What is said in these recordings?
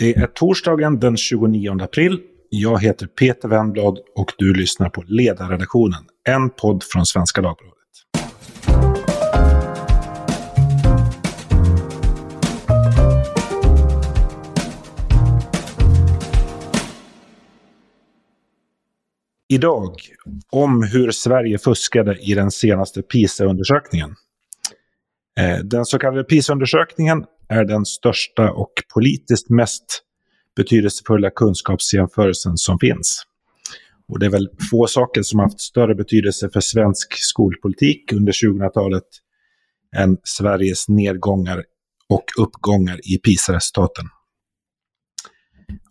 Det är torsdagen den 29 april. Jag heter Peter Wennblad och du lyssnar på Ledarredaktionen, en podd från Svenska Dagbladet. Idag om hur Sverige fuskade i den senaste PISA-undersökningen. Eh, den så kallade PISA-undersökningen är den största och politiskt mest betydelsefulla kunskapsjämförelsen som finns. Och det är väl få saker som haft större betydelse för svensk skolpolitik under 2000-talet än Sveriges nedgångar och uppgångar i PISA-resultaten.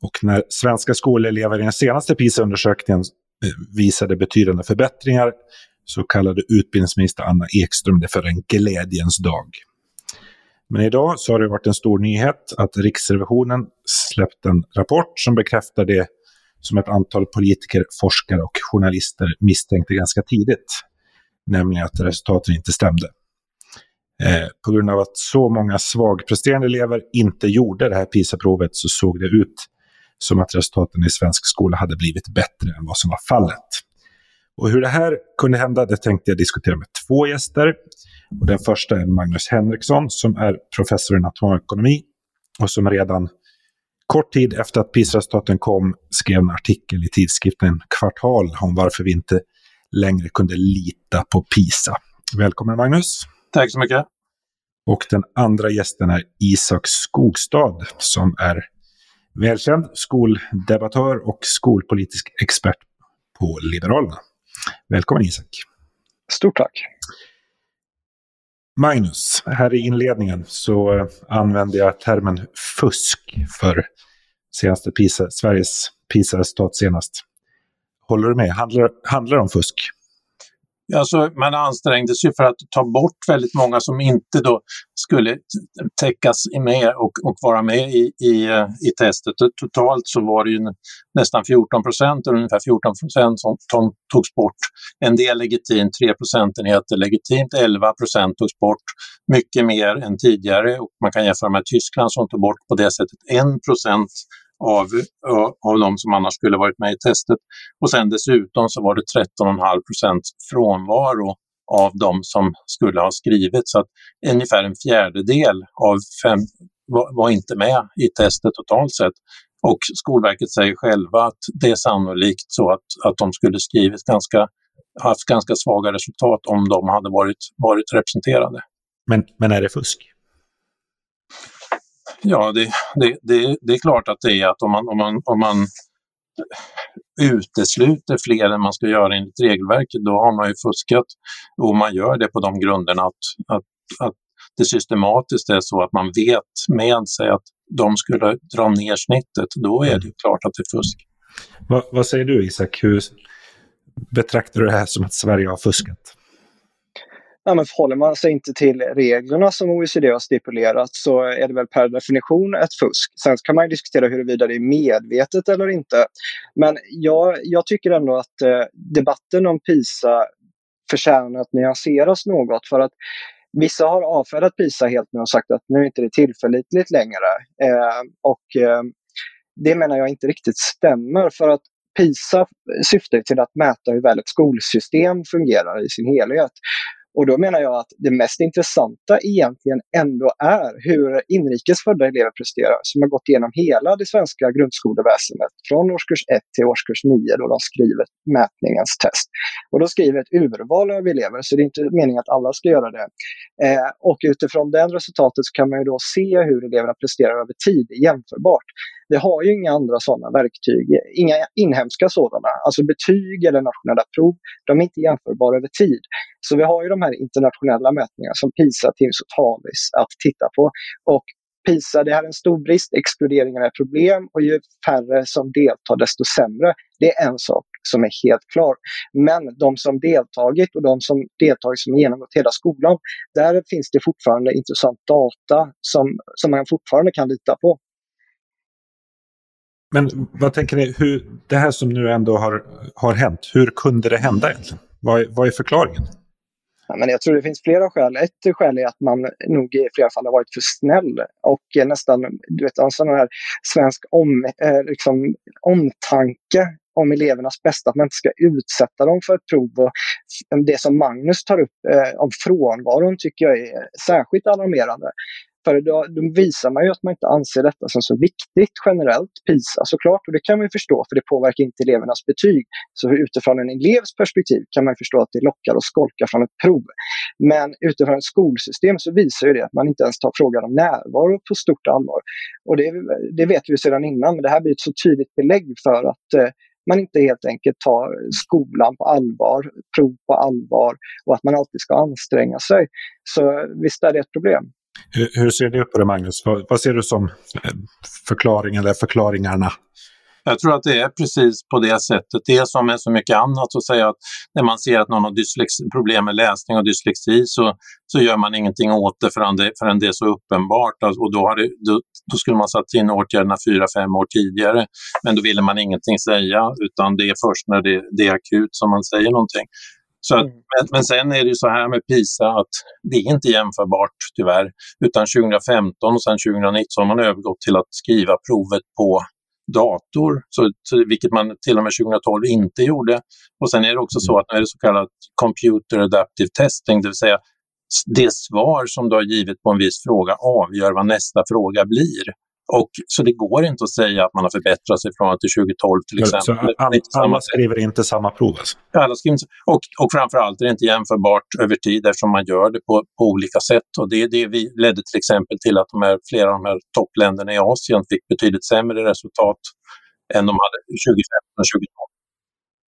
Och när svenska skolelever i den senaste PISA-undersökningen eh, visade betydande förbättringar så kallade utbildningsminister Anna Ekström det för en glädjens dag. Men idag så har det varit en stor nyhet att Riksrevisionen släppt en rapport som bekräftar det som ett antal politiker, forskare och journalister misstänkte ganska tidigt. Nämligen att resultaten inte stämde. Eh, på grund av att så många svagpresterande elever inte gjorde det här PISA-provet så såg det ut som att resultaten i svensk skola hade blivit bättre än vad som var fallet. Och hur det här kunde hända, det tänkte jag diskutera med två gäster. Och den första är Magnus Henriksson som är professor i nationalekonomi och som redan kort tid efter att PISA-resultaten kom skrev en artikel i tidskriften Kvartal om varför vi inte längre kunde lita på PISA. Välkommen Magnus! Tack så mycket! Och den andra gästen är Isak Skogstad som är välkänd skoldebattör och skolpolitisk expert på Liberalerna. Välkommen Isak! Stort tack! Magnus, här i inledningen så eh, använde jag termen fusk för senaste PISA, Sveriges PISA-resultat senast. Håller du med? Handlar, handlar det om fusk? Alltså, man ansträngde sig för att ta bort väldigt många som inte då skulle täckas med och, och vara med i, i, eh, i testet. Totalt så var det ju nästan 14 procent, ungefär 14 procent som, som togs bort. En del legitimt, 3 procentenheter legitimt, 11 procent togs bort. Mycket mer än tidigare och man kan jämföra med Tyskland som tog bort på det sättet 1 procent av, av de som annars skulle varit med i testet. Och sen dessutom så var det 13,5 procent frånvaro av de som skulle ha skrivit. Så att ungefär en fjärdedel av fem var, var inte med i testet totalt sett. Och Skolverket säger själva att det är sannolikt så att, att de skulle skrivit ganska, haft ganska svaga resultat om de hade varit, varit representerade. Men, men är det fusk? Ja, det, det, det, det, är klart att det är att om man, om man, om man utesluter fler än man ska göra enligt regelverket, då har man ju fuskat. Och man gör det på de grunderna att, att, att det systematiskt är så att man vet med sig att de skulle dra ner snittet, då är det klart att det är fusk. Va, vad säger du Isak? Hur betraktar du det här som att Sverige har fuskat? Ja, men förhåller man sig inte till reglerna som OECD har stipulerat så är det väl per definition ett fusk. Sen kan man diskutera huruvida det är medvetet eller inte. Men jag, jag tycker ändå att eh, debatten om PISA förtjänar att nyanseras något. För att Vissa har avfärdat PISA helt nu och sagt att nu är inte det tillförlitligt längre. Eh, och eh, det menar jag inte riktigt stämmer för att PISA syftar till att mäta hur väl ett skolsystem fungerar i sin helhet. Och då menar jag att det mest intressanta egentligen ändå är hur inrikesfödda elever presterar som har gått igenom hela det svenska grundskoleväsendet från årskurs 1 till årskurs 9 då de skriver mätningens test. Och då skriver ett urval av elever, så det är inte meningen att alla ska göra det. Eh, och utifrån det resultatet så kan man ju då se hur eleverna presterar över tid jämförbart. Vi har ju inga andra sådana verktyg, inga inhemska sådana. Alltså betyg eller nationella prov, de är inte jämförbara över tid. Så vi har ju de här internationella mätningar som PISA, Timss och Talis att titta på. Och PISA, det här är en stor brist, exkluderingen är ett problem och ju färre som deltar desto sämre. Det är en sak som är helt klar. Men de som deltagit och de som deltagit som genomgått hela skolan, där finns det fortfarande intressant data som, som man fortfarande kan lita på. Men vad tänker ni, hur, det här som nu ändå har, har hänt, hur kunde det hända egentligen? Vad är, vad är förklaringen? Ja, men jag tror det finns flera skäl. Ett skäl är att man nog i flera fall har varit för snäll och nästan du vet, en sån här svensk om, eh, liksom, omtanke om elevernas bästa, att man inte ska utsätta dem för ett prov. Och det som Magnus tar upp eh, om frånvaron tycker jag är särskilt alarmerande. För då, då, visar man ju att man inte anser detta som så viktigt generellt, PISA såklart, och det kan man ju förstå för det påverkar inte elevernas betyg. Så utifrån en elevs perspektiv kan man förstå att det lockar att skolka från ett prov. Men utifrån ett skolsystem så visar ju det att man inte ens tar frågan om närvaro på stort allvar. Och det, det vet vi sedan innan, men det här blir ett så tydligt belägg för att eh, man inte helt enkelt tar skolan på allvar, prov på allvar och att man alltid ska anstränga sig. Så visst är det ett problem. Hur, hur ser du på det Magnus? Vad, vad, ser du som eh, förklaring eller förklaringarna? Jag tror att det är precis på det sättet. Det är som med så mycket annat att säga att när man ser att någon har dyslexi, problem med läsning och dyslexi så, så gör man ingenting åt det förrän det, förrän det är så uppenbart. Alltså, och då, har det, då, då, skulle man satt in åtgärderna fyra, fem år tidigare. Men då ville man ingenting säga utan det är först när det, det är akut som man säger någonting. Så att, mm. men, men, sen är det ju så här med PISA att det är inte jämförbart tyvärr. Utan 2015 och sen 2019 har man övergått till att skriva provet på dator, så, vilket man till och med 2012 inte gjorde. Och sen är det också så mm. att nu är det så kallat Computer Adaptive Testing, det vill säga det svar som du har givit på en viss fråga avgör vad nästa fråga blir. Och, så det går inte att säga att man har förbättrat sig från till 2012 till exempel. Så alla, alla skriver inte samma prov? Alltså. Alla skriver och, och framförallt är det inte jämförbart över tid eftersom man gör det på, på olika sätt. Och det, det vi ledde till exempel till att de här, flera av de här toppländerna i Asien fick betydligt sämre resultat än de hade 2015 och 2012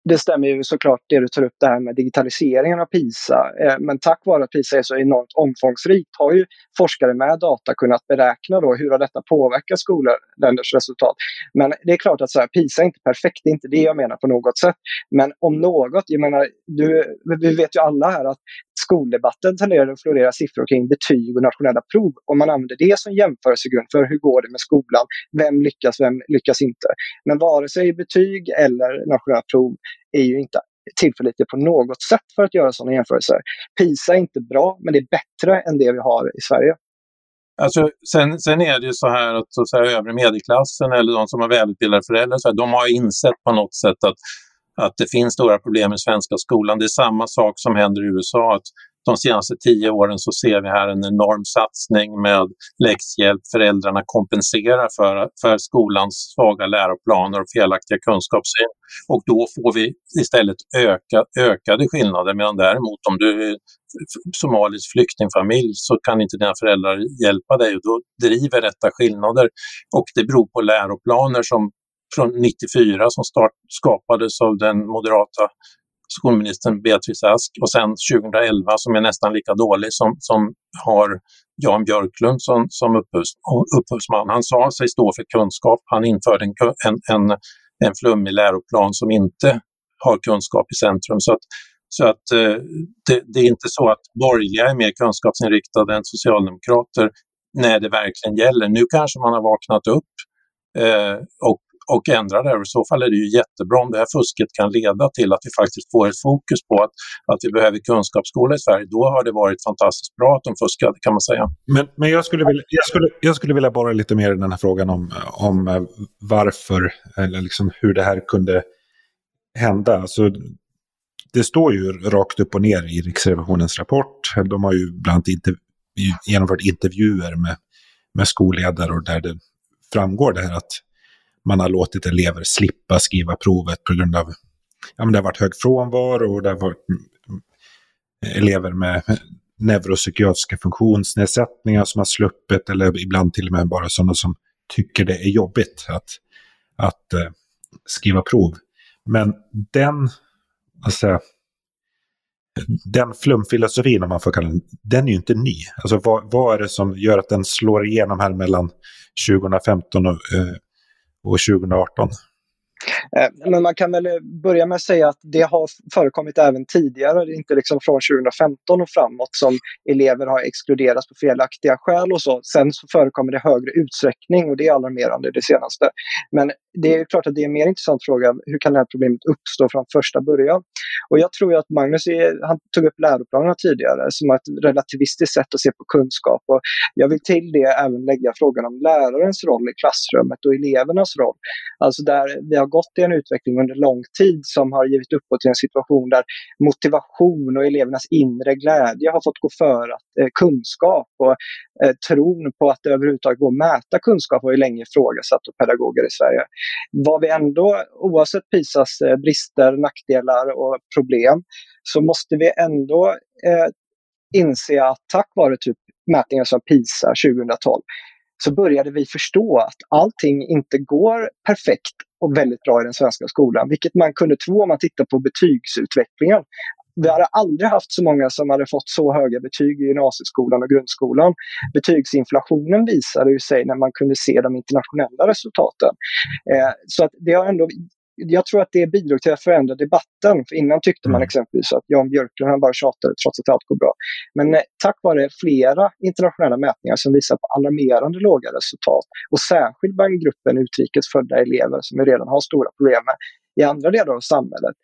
det stämmer ju såklart det du tar upp det här med digitaliseringen av PISA. Eh, men tack vare att PISA är så enormt omfångsrikt har ju forskare med data kunnat beräkna då hur har detta påverkat skolländers resultat. Men det är klart att så här, PISA är inte perfekt, det är inte det jag menar på något sätt. Men om något, jag menar, du, vi vet ju alla här att skoldebatten tenderar att florera siffror kring betyg och nationella prov. Om man använder det som jämförelsegrund för hur går det med skolan, vem lyckas, vem lyckas inte. Men vare sig betyg eller nationella prov är ju inte tillförlitligt på något sätt för att göra sådana jämförelser. PISA är inte bra, men det är bättre än det vi har i Sverige. Alltså, sen, sen är det ju så här att så att säga, övre medelklassen eller de som har välutbildade föräldrar, så här, de har insett på något sätt att att det finns stora problem i svenska skolan. Det är samma sak som händer i USA. Att de senaste tio åren så ser vi här en enorm satsning med läxhjälp. Föräldrarna kompenserar för, för skolans svaga läroplaner och felaktiga kunskapssyn. Och då får vi istället öka, ökade skillnader. Medan däremot om du är somalisk flyktingfamilj så kan inte dina föräldrar hjälpa dig och då driver detta skillnader. Och det beror på läroplaner som från 94 som start, skapades av den moderata skolministern Beatrice Ask och sen 2011 som är nästan lika dålig som, som har Jan Björklund som, som upphovs, upphovsman. Han sa sig stå för kunskap. Han införde en, en, en, en flummig läroplan som inte har kunskap i centrum. Så att, så att eh, det, det, är inte så att borgerliga är mer kunskapsinriktade än socialdemokrater när det verkligen gäller. Nu kanske man har vaknat upp eh, och och ändra det. här. I så fall är det ju jättebra om det här fusket kan leda till att vi faktiskt får ett fokus på att, att vi behöver kunskapsskola i Sverige. Då har det varit fantastiskt bra att de fuskade kan man säga. Men, men jag, skulle vilja, jag, skulle, jag skulle vilja borra lite mer i den här frågan om, om eh, varför, eller liksom hur det här kunde hända. Alltså, det står ju rakt upp och ner i Riksrevisionens rapport. De har ju bland annat interv genomfört intervjuer med, med skolledare och där det framgår det här att man har låtit elever slippa skriva provet på grund av ja, men det har varit hög frånvaro och det har varit mm, mm, elever med neuropsykiatriska funktionsnedsättningar som har sluppit eller ibland till och med bara sådana som tycker det är jobbigt att, att eh, skriva prov. Men den, alltså, den flumfilosofin, om man får kalla den, den är ju inte ny. Alltså vad, vad är det som gör att den slår igenom här mellan 2015 och, eh, och 2018? Eh, men man kan väl börja med att säga att det har förekommit även tidigare. Det är inte liksom från 2015 och framåt som elever har exkluderats på felaktiga skäl och så. Sen så förekommer det högre utsträckning och det är alarmerande det senaste. Men det är klart att det är en mer intressant fråga. Hur kan det här problemet uppstå från första början? Och jag tror att Magnus han tog upp läroplanerna tidigare som ett relativistiskt sätt att se på kunskap. Och jag vill till det även lägga frågan om lärarens roll i klassrummet och elevernas roll. Alltså där vi har gått i en utveckling under lång tid som har givit upphov till en situation där motivation och elevernas inre glädje har fått gå före eh, kunskap. Och eh, tron på att det överhuvudtaget går att mäta kunskap har ju länge ifrågasatt av pedagoger i Sverige. Vad vi ändå, oavsett PISAs eh, brister, nackdelar och problem, så måste vi ändå eh, inse att tack vare typ mätningar som PISA 2012 så började vi förstå att allting inte går perfekt och väldigt bra i den svenska skolan, vilket man kunde tro om man tittar på betygsutvecklingen. Vi hade aldrig haft så många som hade fått så höga betyg i gymnasieskolan och grundskolan. Betygsinflationen visade ju sig när man kunde se de internationella resultaten. Eh, så att det har ändå jag tror att det bidrog till att förändra debatten. För innan tyckte man mm. exempelvis att Jan Björklund han bara tjatade trots att allt går bra. Men eh, tack vare flera internationella mätningar som visar på alarmerande låga resultat och särskilt bland gruppen utrikes födda elever som vi redan har stora problem med i andra delar av samhället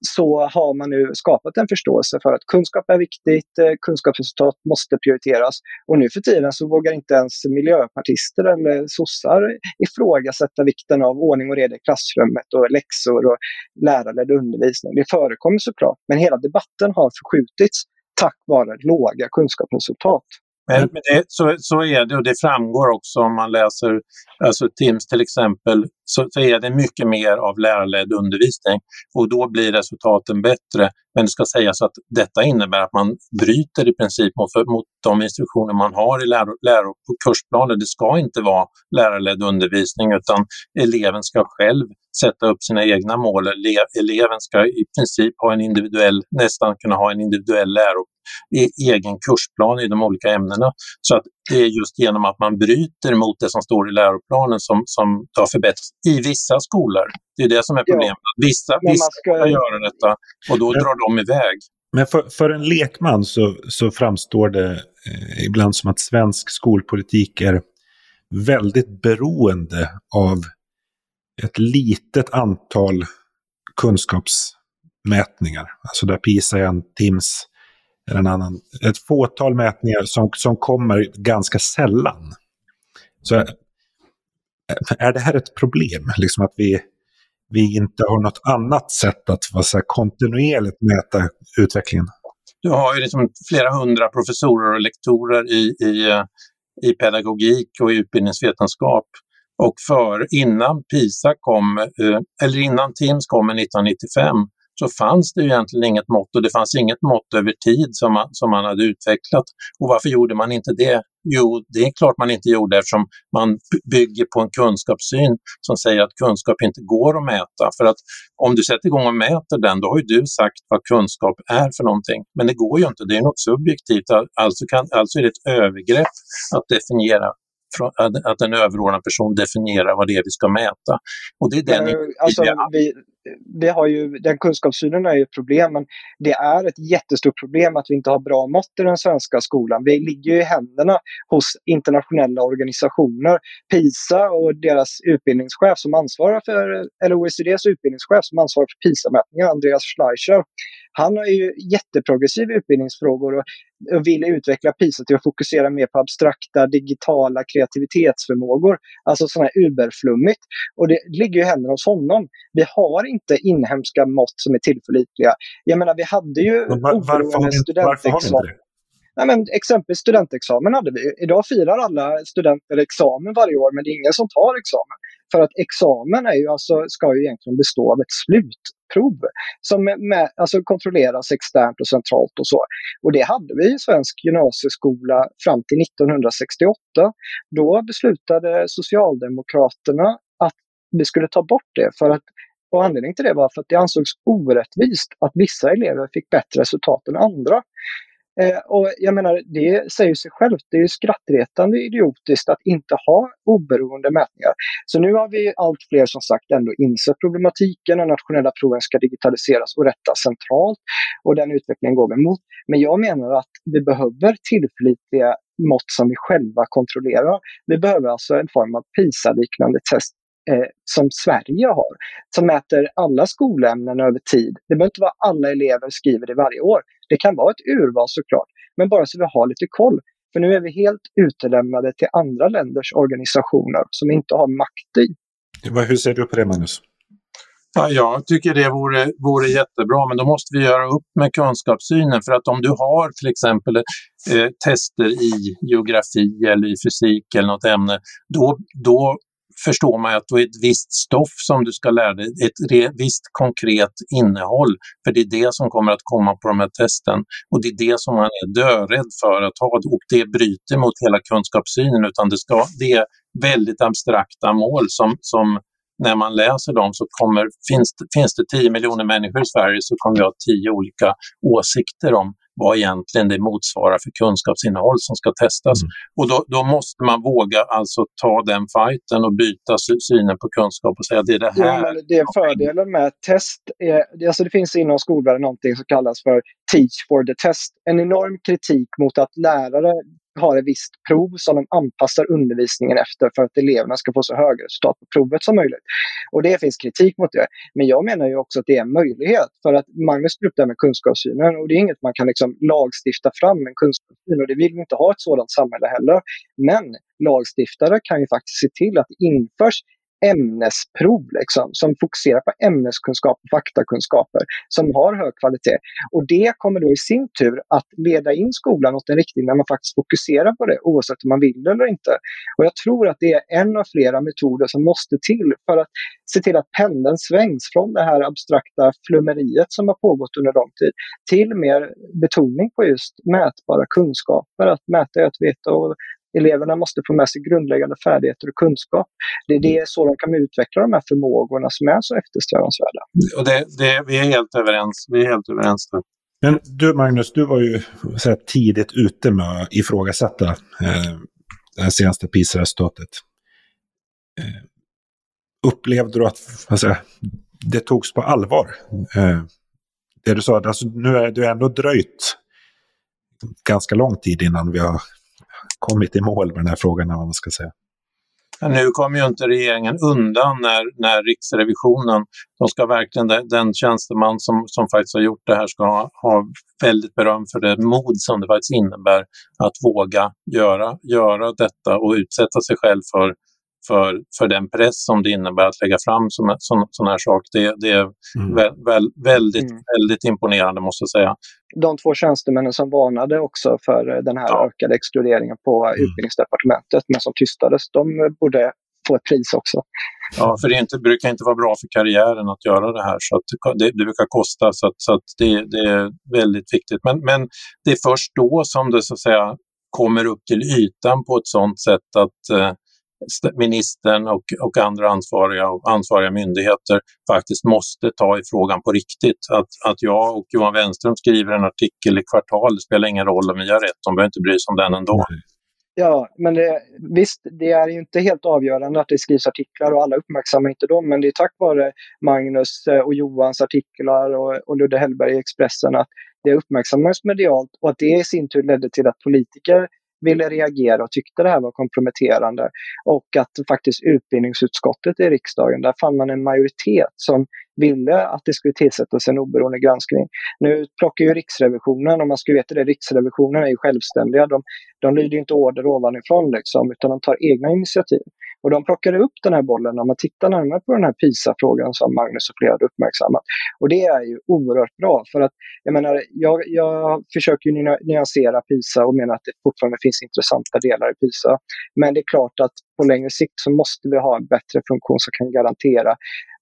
så har man nu skapat en förståelse för att kunskap är viktigt, eh, kunskapsresultat måste prioriteras. Och nu för tiden så vågar inte ens miljöpartister eller sossar ifrågasätta vikten av ordning och reda i klassrummet och läxor och lärarledd undervisning. Det förekommer såklart, men hela debatten har förskjutits tack vare låga kunskapsresultat. Men, men det, så, så är det och det framgår också om man läser alltså Tims till exempel, så, så är det mycket mer av lärarledd undervisning och då blir resultaten bättre. Men det ska sägas att detta innebär att man bryter i princip mot, mot de instruktioner man har i läro, läro på kursplaner. Det ska inte vara lärarledd undervisning utan eleven ska själv sätta upp sina egna mål. Eleven ska i princip ha en individuell, nästan kunna ha en individuell läro, egen kursplan i de olika ämnena. Så att det är just genom att man bryter mot det som står i läroplanen som, som det har förbättrats i vissa skolor. Det är det som är problemet. Ja. Vissa, vissa ska... ska göra detta och då drar de iväg. Men för, för en lekman så, så framstår det eh, ibland som att svensk skolpolitik är väldigt beroende av ett litet antal kunskapsmätningar. Alltså där PISA är en TIMS är en annan. Ett fåtal mätningar som, som kommer ganska sällan. Så eh, är det här ett problem? Liksom att vi, vi inte har något annat sätt att vad säga, kontinuerligt mäta utvecklingen? Du har ju liksom flera hundra professorer och lektorer i, i, eh, i pedagogik och i utbildningsvetenskap. Och för innan PISA kom, eh, eller innan TIMS kom 1995, så fanns det egentligen inget mått och det fanns inget mått över tid som man, som man hade utvecklat. Och varför gjorde man inte det? Jo, det är klart man inte gjorde eftersom man bygger på en kunskapssyn som säger att kunskap inte går att mäta. För att om du sätter igång och mäter den, då har ju du sagt vad kunskap är för någonting. Men det går ju inte, det är något subjektivt. Alltså, kan, alltså är det ett övergrepp att definiera att en överordnad person definierar vad det är vi ska mäta. Och det är den alltså, vi, vi har ju, den kunskapssynen är ju ett problem, men det är ett jättestort problem att vi inte har bra mått i den svenska skolan. Vi ligger ju i händerna hos internationella organisationer. PISA och deras utbildningschef som ansvarar för, eller OECDs utbildningschef som ansvarar för PISA-mätningar, Andreas Schleicher, han har ju jätteprogressiv utbildningsfrågor och, vill utveckla PISA till att fokusera mer på abstrakta digitala kreativitetsförmågor. Alltså sådana här uberflummigt. Och det ligger ju i händerna hos honom. Vi har inte inhemska mått som är tillförlitliga. Jag menar, vi hade ju var, oberoende studentexamen. Nej, men exempelvis studentexamen hade vi. Idag firar alla studenter examen varje år, men det är ingen som tar examen. För att examen är ju alltså, ska ju egentligen bestå av ett slutprov som med, alltså kontrolleras externt och centralt och så. Och det hade vi i svensk gymnasieskola fram till 1968. Då beslutade Socialdemokraterna att vi skulle ta bort det för att och anledningen till det var för att det ansågs orättvist att vissa elever fick bättre resultat än andra. Eh, och jag menar, det säger sig självt. Det är ju skrattretande idiotiskt att inte ha oberoende mätningar. Så nu har vi allt fler som sagt ändå insett problematiken och nationella proven ska digitaliseras och rättas centralt. Och den utvecklingen går vi mot. Men jag menar att vi behöver tillförlitliga mått som vi själva kontrollerar. Vi behöver alltså en form av PISA-liknande test eh, som Sverige har, som mäter alla skolämnen över tid. Det behöver inte vara alla elever skriver det varje år. Det kan vara ett urval såklart, men bara så vi har lite koll. För nu är vi helt utelämnade till andra länders organisationer som inte har makt i. Hur ser du på det, Magnus? Ja, jag tycker det vore, vore jättebra, men då måste vi göra upp med kunskapssynen. För att om du har till exempel eh, tester i geografi eller i fysik eller något ämne, då, då förstår man att det är ett visst stoff som du ska lära dig, ett visst konkret innehåll. För det är det som kommer att komma på de här testen. Och det är det som man är dörädd för att ha och det bryter mot hela kunskapssynen utan det, ska, det är väldigt abstrakta mål som, som när man läser dem så kommer, finns, finns det 10 miljoner människor i Sverige så kommer vi ha 10 olika åsikter om vad egentligen det motsvarar för kunskapsinnehåll som ska testas. Mm. Och då, då, måste man våga alltså ta den fighten och byta synen på kunskap och säga att det är det här. Ja, det är fördelen med test. Är, alltså det finns inom skolvärlden någonting som kallas för teach for the test. En enorm kritik mot att lärare har ett visst prov som de anpassar undervisningen efter för att eleverna ska få så höga resultat på provet som möjligt. Och det finns kritik mot det. Men jag menar ju också att det är en möjlighet. För att Magnus tog upp det här med kunskapssynen och det är inget man kan liksom lagstifta fram en kunskapssyn och det vill vi inte ha ett sådant samhälle heller. Men lagstiftare kan ju faktiskt se till att det införs ämnesprov liksom, som fokuserar på ämneskunskap och faktakunskaper som har hög kvalitet. Och det kommer då i sin tur att leda in skolan åt en riktning där man faktiskt fokuserar på det oavsett om man vill det eller inte. Och jag tror att det är en av flera metoder som måste till för att se till att pendeln svängs från det här abstrakta flummeriet som har pågått under lång tid till mer betoning på just mätbara kunskaper, att mäta är att veta och Eleverna måste få med sig grundläggande färdigheter och kunskap. Det är det så de kan utveckla de här förmågorna som är så eftersträvansvärda. Och det, det, vi är helt överens. Vi är helt överens där. Men du Magnus, du var ju så här, tidigt ute med att ifrågasätta eh, det senaste PISA-resultatet. Eh, upplevde du att alltså, det togs på allvar? Eh, det du sa, alltså, nu är det ändå dröjt ganska lång tid innan vi har kommit i mål med den här frågan, vad man ska säga. nu kommer ju inte regeringen undan när, när Riksrevisionen, de ska verkligen, den tjänsteman som, som faktiskt har gjort det här ska ha, ha väldigt beröm för det mod som det faktiskt innebär att våga göra, göra detta och utsätta sig själv för för, för den press som det innebär att lägga fram sån, sån, sån här sak. Det, det är mm. väl, väl, väldigt, mm. väldigt imponerande måste jag säga. De två tjänstemännen som varnade också för den här ja. ökade exkluderingen på mm. utbildningsdepartementet men som tystades, de borde få ett pris också. Ja, för det inte, brukar inte vara bra för karriären att göra det här. så att det, det brukar kosta, så, att, så att det, det, är väldigt viktigt. Men, men det är först då som det så att säga kommer upp till ytan på ett sådant sätt att eh, ministern och, och andra ansvariga, och ansvariga myndigheter faktiskt måste ta i frågan på riktigt. Att, att jag och Johan Wenström skriver en artikel i kvartal, det spelar ingen roll om vi har rätt, de behöver inte bry sig om den ändå. Ja, men det, visst, det är ju inte helt avgörande att det skrivs artiklar och alla uppmärksammar inte dem, men det är tack vare Magnus eh, och Johans artiklar och, och Ludde Hellberg i Expressen att det uppmärksammades medialt och att det i sin tur ledde till att politiker ville reagera och tyckte det här var komprometterande. Och att faktiskt utbildningsutskottet i riksdagen, där fann man en majoritet som ville att det skulle tillsättas en oberoende granskning. Nu plockar ju Riksrevisionen, om man ska veta det, Riksrevisionen är ju självständiga. De, de lyder inte order ovanifrån liksom, utan de tar egna initiativ. Och de plockade upp den här bollen om man tittar närmare på den här PISA-frågan som Magnus och flera hade uppmärksammat. Och det är ju oerhört bra för att jag menar, jag, jag försöker ju nyansera PISA och menar att det fortfarande finns intressanta delar i PISA. Men det är klart att på längre sikt så måste vi ha en bättre funktion som kan garantera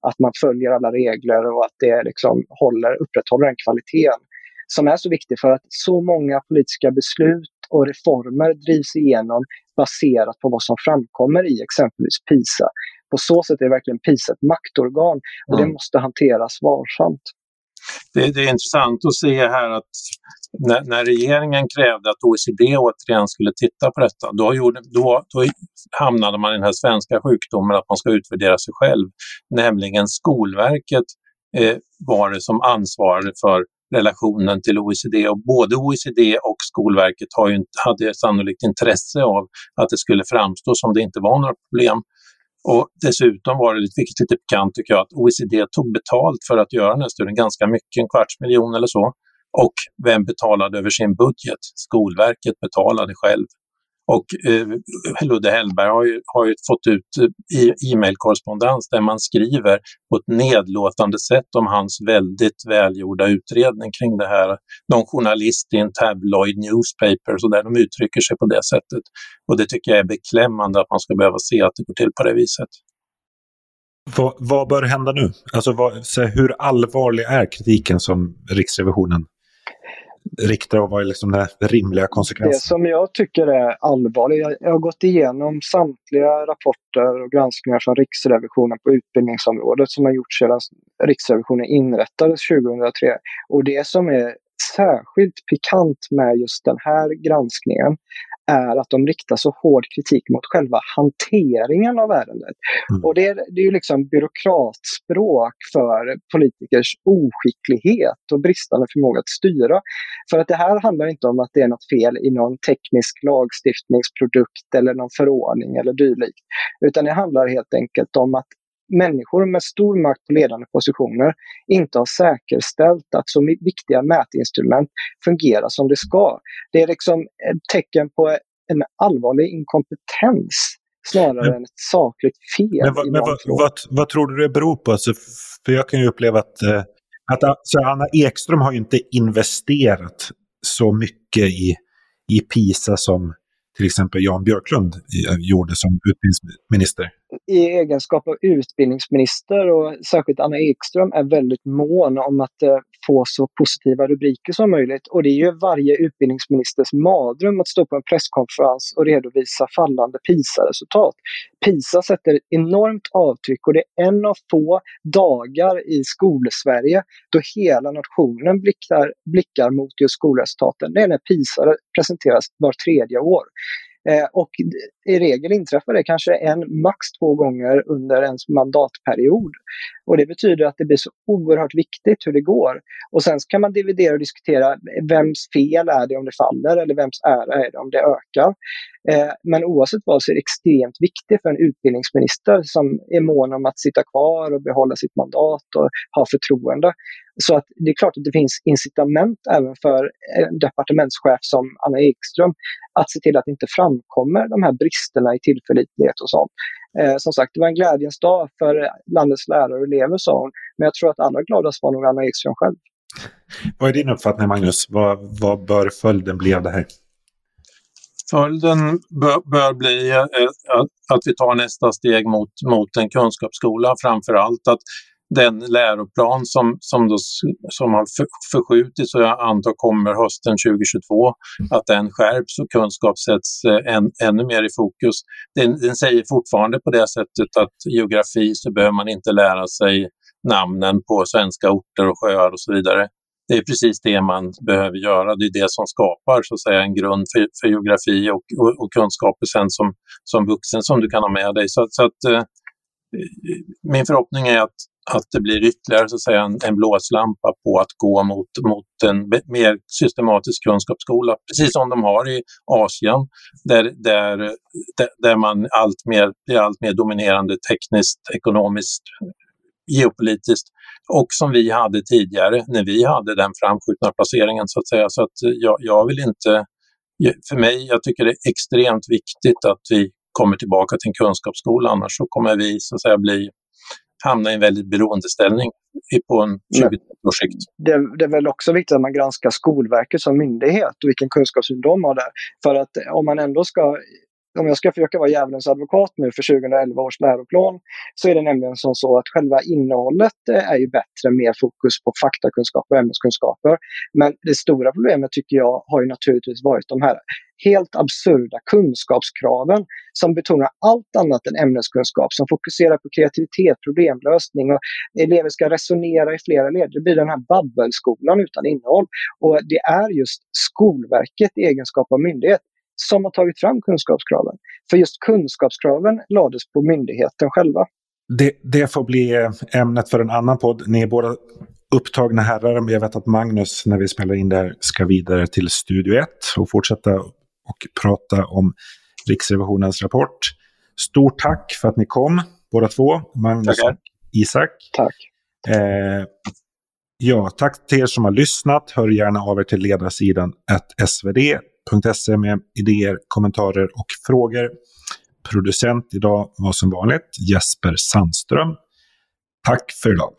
att man följer alla regler och att det liksom håller, upprätthåller den kvaliteten som är så viktig för att så många politiska beslut och reformer drivs igenom baserat på vad som framkommer i exempelvis PISA. På så sätt är verkligen PISA ett maktorgan och mm. det måste hanteras varsamt. Det, det, är intressant att se här att när, när, regeringen krävde att OECD återigen skulle titta på detta, då, gjorde, då, då hamnade man i den här svenska sjukdomen att man ska utvärdera sig själv. Nämligen Skolverket eh, var det som ansvarade för relationen till OECD och både OECD och Skolverket har ju, hade sannolikt intresse av att det skulle framstå som det inte var några problem. Och dessutom var det, vilket är lite pikant tycker jag, att OECD tog betalt för att göra den här studien, ganska mycket, en kvarts miljon eller så. Och vem betalade över sin budget? Skolverket betalade själv. Och eh, Ludde Hellberg har ju, har ju fått ut eh, e-mailkorrespondens där man skriver på ett nedlåtande sätt om hans väldigt välgjorda utredning kring det här. Någon journalist i en tabloid newspaper, så där de uttrycker sig på det sättet. Och det tycker jag är beklämmande att man ska behöva se att det går till på det viset. Vad, vad bör hända nu? Alltså vad, hur allvarlig är kritiken som Riksrevisionen riktar och vad är liksom den rimliga konsekvensen? Det som jag tycker är allvarligt, jag har gått igenom samtliga rapporter och granskningar från Riksrevisionen på utbildningsområdet som har gjorts sedan Riksrevisionen inrättades 2003. Och det som är särskilt pikant med just den här granskningen är att de riktar så hård kritik mot själva hanteringen av ärendet. Mm. Och det, är, det är ju liksom byråkratspråk för politikers oskicklighet och bristande förmåga att styra. För att det här handlar inte om att det är något fel i någon teknisk lagstiftningsprodukt eller någon förordning eller dylikt. Utan det handlar helt enkelt om att människor med stor makt på ledande positioner inte har säkerställt att så viktiga mätinstrument fungerar som det ska. Det är liksom ett tecken på en allvarlig inkompetens snarare men, än ett sakligt fel. Men, men vad, vad, vad, tror du det beror på? Alltså, för jag kan ju uppleva att, eh, att alltså, Anna Ekström har ju inte investerat så mycket i, i PISA som till exempel Jan Björklund gjorde som utbildningsminister? I egenskap av utbildningsminister och särskilt Anna Ekström är väldigt mån om att eh, få så positiva rubriker som möjligt. Och det är ju varje utbildningsministers madrum att stå på en presskonferens och redovisa fallande PISA-resultat. PISA sätter ett enormt avtryck och det är en av få dagar i skolsverige då hela nationen blickar, blickar mot just skolresultaten. Det är när PISA presenteras var tredje år. Eh, och i regel inträffar det kanske en, max två gånger under ens mandatperiod. Och det betyder att det blir så oerhört viktigt hur det går. Och sen kan man dividera och diskutera vems fel är det om det faller eller vems ära är det om det ökar. Eh, men oavsett vad så är det extremt viktigt för en utbildningsminister som är mån om att sitta kvar och behålla sitt mandat och ha förtroende. Så att det är klart att det finns incitament även för en departementschef som Anna Ekström att se till att det inte framkommer de här bristerna i tillförlitlighet och sånt. Eh, som sagt, det var en glädjens dag för landets lärare och elever, sa hon. Men jag tror att allra gladast var nog Anna Ekström själv. Vad är din uppfattning, Magnus? Vad, vad bör följden bli av det här? Följden bör, bör bli att, att vi tar nästa steg mot, mot en kunskapsskola, framför allt att den läroplan som, som, då, som har förskjutits och jag antar kommer hösten 2022, att den skärps och kunskap sätts eh, än, ännu mer i fokus. Den, den säger fortfarande på det sättet att geografi så behöver man inte lära sig namnen på svenska orter och sjöar och så vidare. Det är precis det man behöver göra. Det är det som skapar så att säga, en grund för, för geografi och, och, och kunskaper sen som, som vuxen som du kan ha med dig. Så, så att, eh, min förhoppning är att att det blir ytterligare så att säga, en, en blåslampa på att gå mot, mot en mer systematisk kunskapsskola, precis som de har i Asien, där, där, där man allt mer, blir allt mer dominerande tekniskt, ekonomiskt, geopolitiskt och som vi hade tidigare när vi hade den framskjutna placeringen så att säga. Så att jag, jag vill inte, för mig, jag tycker det är extremt viktigt att vi kommer tillbaka till en kunskapsskola, annars så kommer vi så att säga bli hamna i en väldigt beroendeställning på en 20 års sikt. Det, det, är väl också viktigt att man granskar Skolverket som myndighet och vilken kunskapssyn de har där. För att om man ändå ska om jag ska försöka vara djävulens advokat nu för 2011 års läroplan så är det nämligen som så att själva innehållet eh, är ju bättre, mer fokus på faktakunskaper och ämneskunskaper. Men det stora problemet tycker jag har ju naturligtvis varit de här helt absurda kunskapskraven som betonar allt annat än ämneskunskap, som fokuserar på kreativitet, problemlösning och elever ska resonera i flera led. Det blir den här babbelskolan utan innehåll. Och det är just Skolverket i egenskap av myndighet som har tagit fram kunskapskraven. För just kunskapskraven lades på myndigheten själva. Det, det får bli eh, ämnet för en annan podd. Ni är båda upptagna herrar, men jag vet att Magnus när vi spelar in det här ska vidare till Studio 1 och fortsätta och prata om Riksrevisionens rapport. Stort tack för att ni kom, båda två, Magnus Tackar. och Isak. Tack. Eh, ja, tack till er som har lyssnat. Hör gärna av er till ledarsidan svd.se med idéer, kommentarer och frågor. Producent idag var som vanligt Jesper Sandström. Tack för idag.